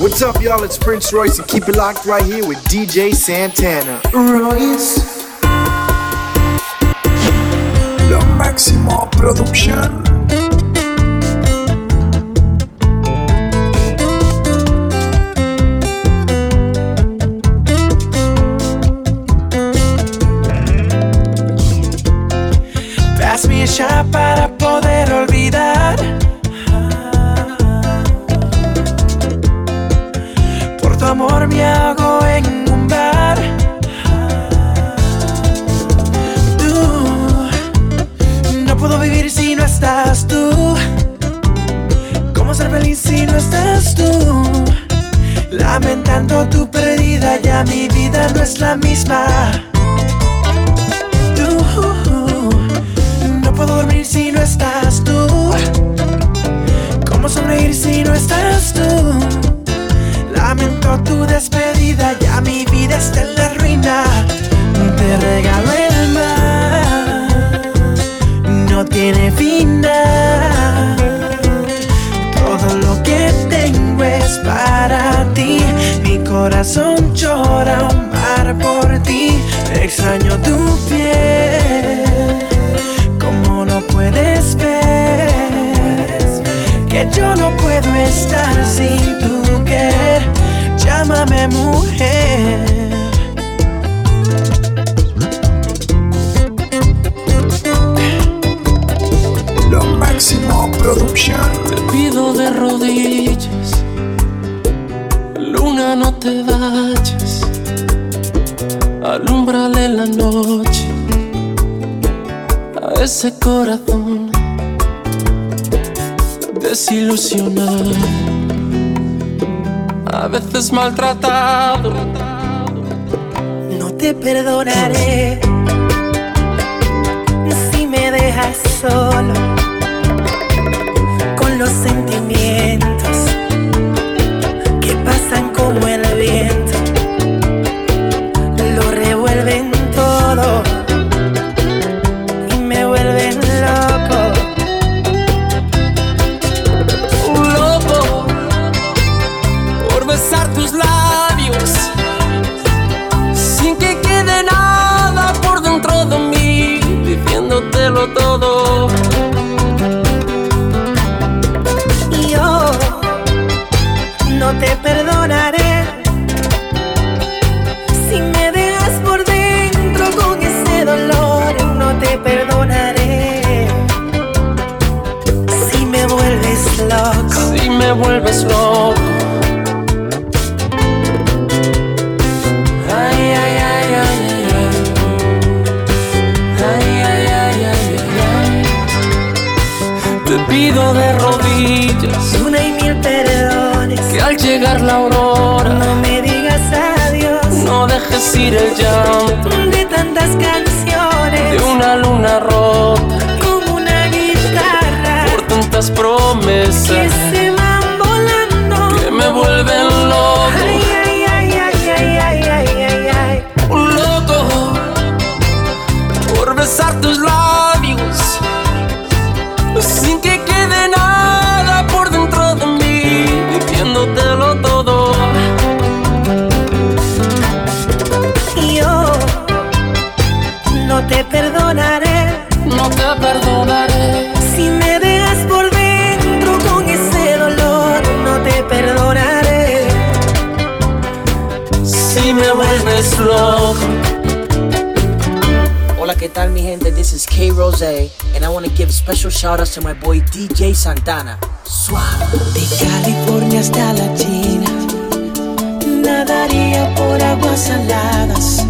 What's up, y'all? It's Prince Royce, and keep it locked right here with DJ Santana. Royce. Lo máximo producción. Amor me hago en un bar. Tú, no puedo vivir si no estás tú. ¿Cómo ser feliz si no estás tú? Lamentando tu pérdida, ya mi vida no es la misma. Tú, no puedo dormir si no estás tú. ¿Cómo sonreír si no estás tú? Lamento tu despedida, ya mi vida está en la ruina. Te regalo el mar, no tiene final. Todo lo que tengo es para ti. Mi corazón llora un mar por ti. Extraño tu piel. Como no puedes ver que yo no puedo estar sin tu Llámame mujer. Lo máximo producción. Te pido de rodillas, luna no te vayas, alumbrale la noche a ese corazón desilusionado, veces maltratado. No te perdonaré si me dejas solo perdones. que al llegar la aurora No me digas adiós no dejes ir el llanto de tantas canciones. de una luna rota como una guitarra por tantas promesas Rose, and I want to give special shout outs to my boy DJ Santana. Suave. de California hasta la China. Nadaría por aguas saladas,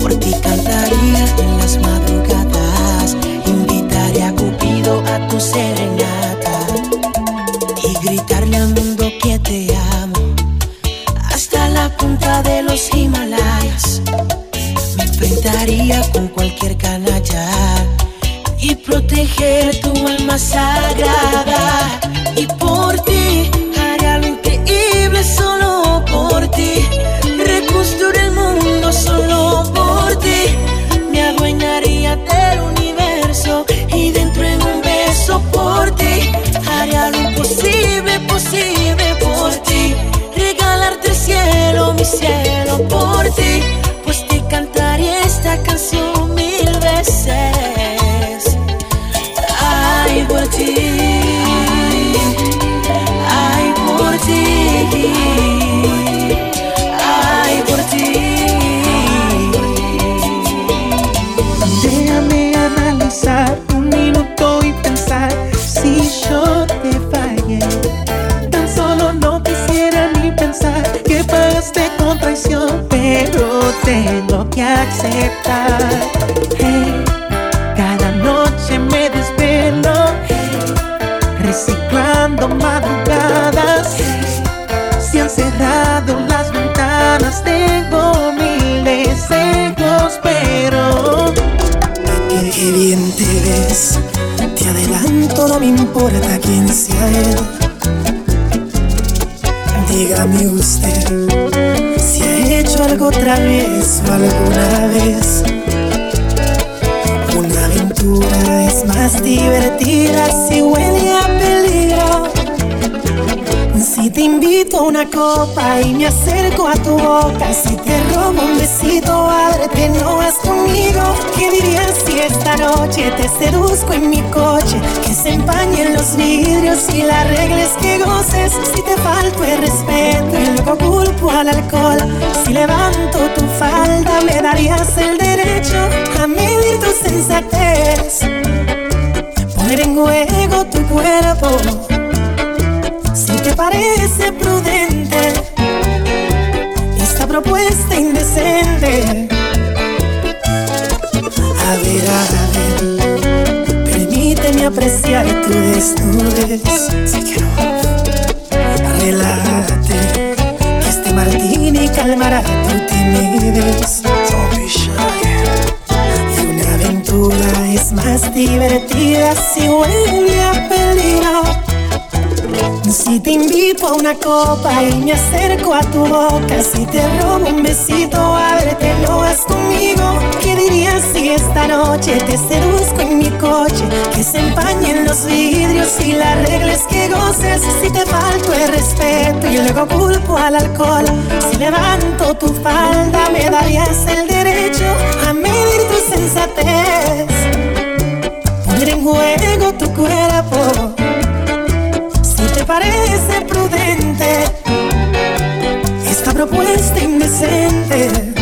por ti cantaría en las madrugadas, invitaría a Cupido a tu serenata y gritarle al mundo que te amo hasta la punta de los Himalayas. Me enfrentaría con cualquier masagada Ipon te adelanto, no me importa quién sea él. Dígame usted si ha hecho algo otra vez o alguna vez. Una aventura es más divertida si huele a peligro. Si te invito a una copa y me acerco a tu boca, si te robo un besito, ábrete, no vas conmigo. ¿Qué dirías si esta noche te seduzco en mi coche? Que se empañen los vidrios y las reglas que goces. Si te falto el respeto y luego culpo al alcohol. Si levanto tu falda, me darías el derecho a medir tu sensatez. Poner en juego tu cuerpo parece prudente esta propuesta indecente. A ver, a ver, permíteme apreciar tu desnudez. Si una copa y me acerco a tu boca, si te robo un besito, ábrete, no vas conmigo. ¿Qué dirías si esta noche te seduzco en mi coche? Que se empañen los vidrios y las reglas que goces. Si te falto el respeto y luego culpo al alcohol. Si levanto tu falda, me darías el derecho a medir tu sensatez. Poner en juego tu cuerpo parece propuesta indecente.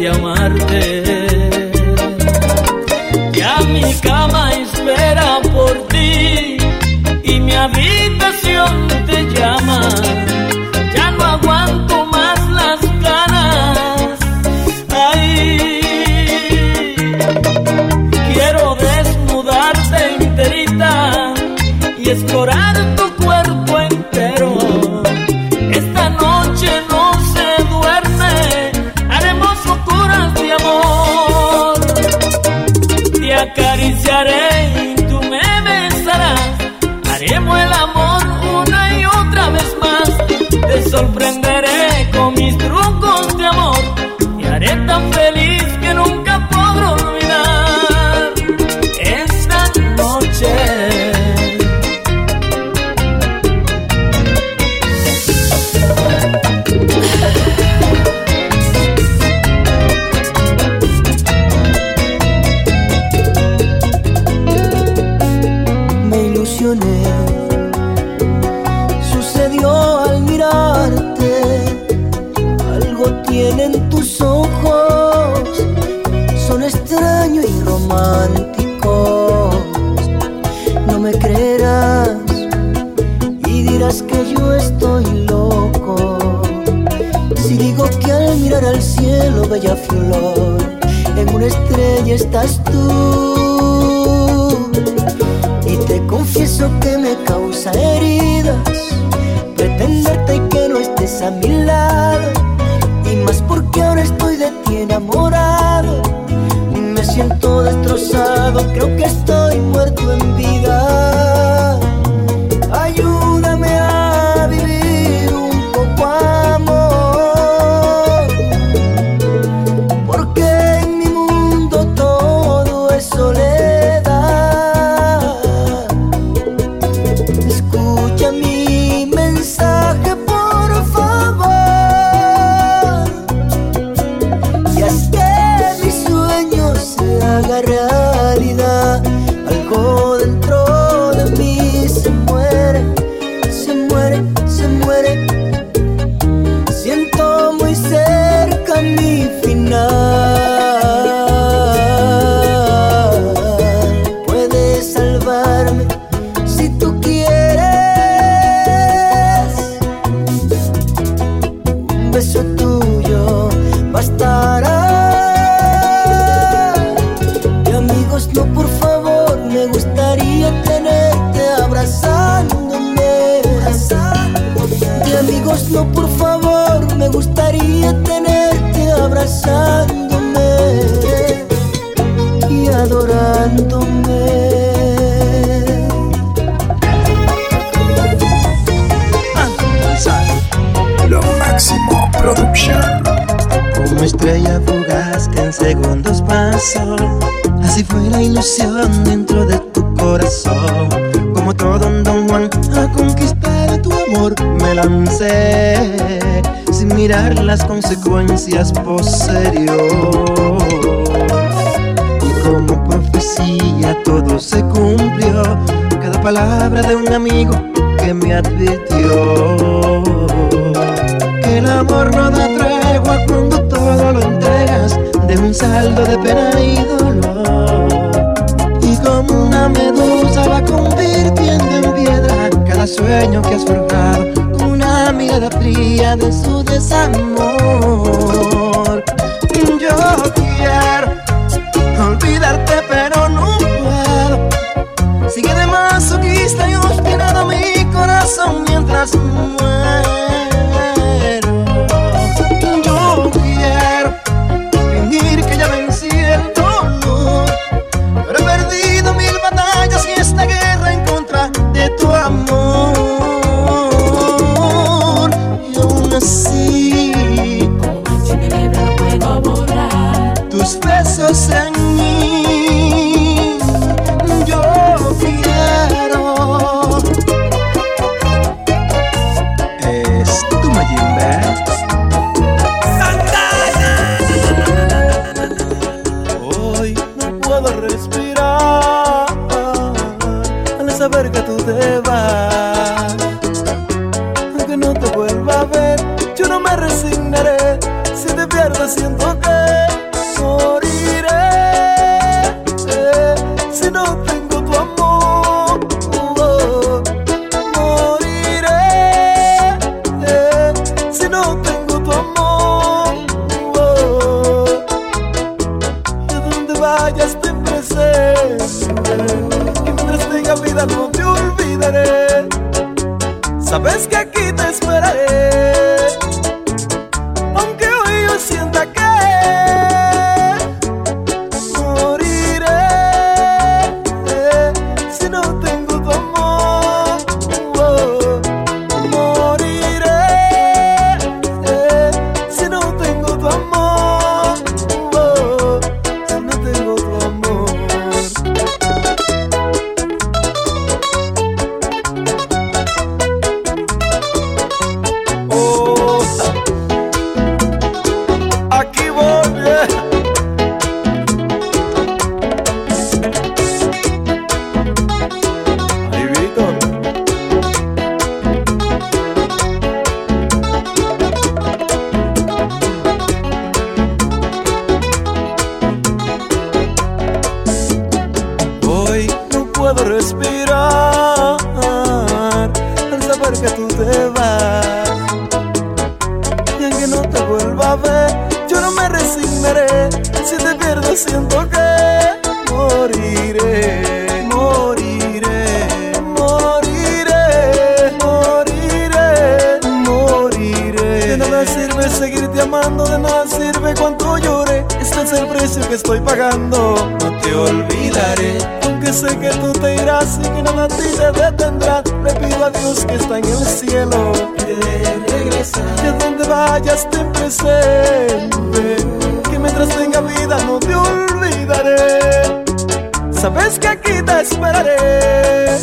de amor. tão feliz. Extraño y románticos. No me creerás y dirás que yo estoy loco. Si digo que al mirar al cielo, bella flor, en una estrella estás tú. Y te confieso que me causa heridas creo que estoy muerto en vida. No, por favor, me gustaría tenerte abrazándome y adorándome. Lo máximo Production. Como estrella fugaz que en segundos pasó Así fue la ilusión dentro de tu corazón Como todo un Don Juan amor Me lancé sin mirar las consecuencias posterior Y como profecía todo se cumplió Cada palabra de un amigo que me advirtió que el amor no da tregua cuando todo lo entregas de un saldo de pena y dolor. Y como una medusa en piedra cada sueño que has forjado con una mirada fría de su desamor. os besos mim. Sirve seguirte amando, de nada sirve cuánto llore. Este es el precio que estoy pagando. No te olvidaré, aunque sé que tú te irás y que nada a ti te detendrá. Le pido a Dios que está en el cielo que regresa. Que donde vayas te presente. Que mientras tenga vida no te olvidaré. Sabes que aquí te esperaré.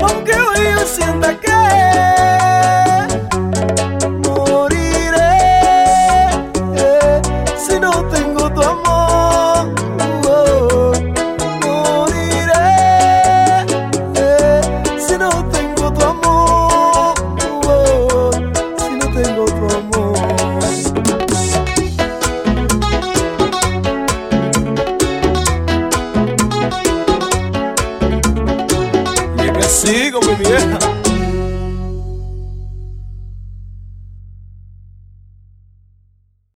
Aunque hoy yo sienta que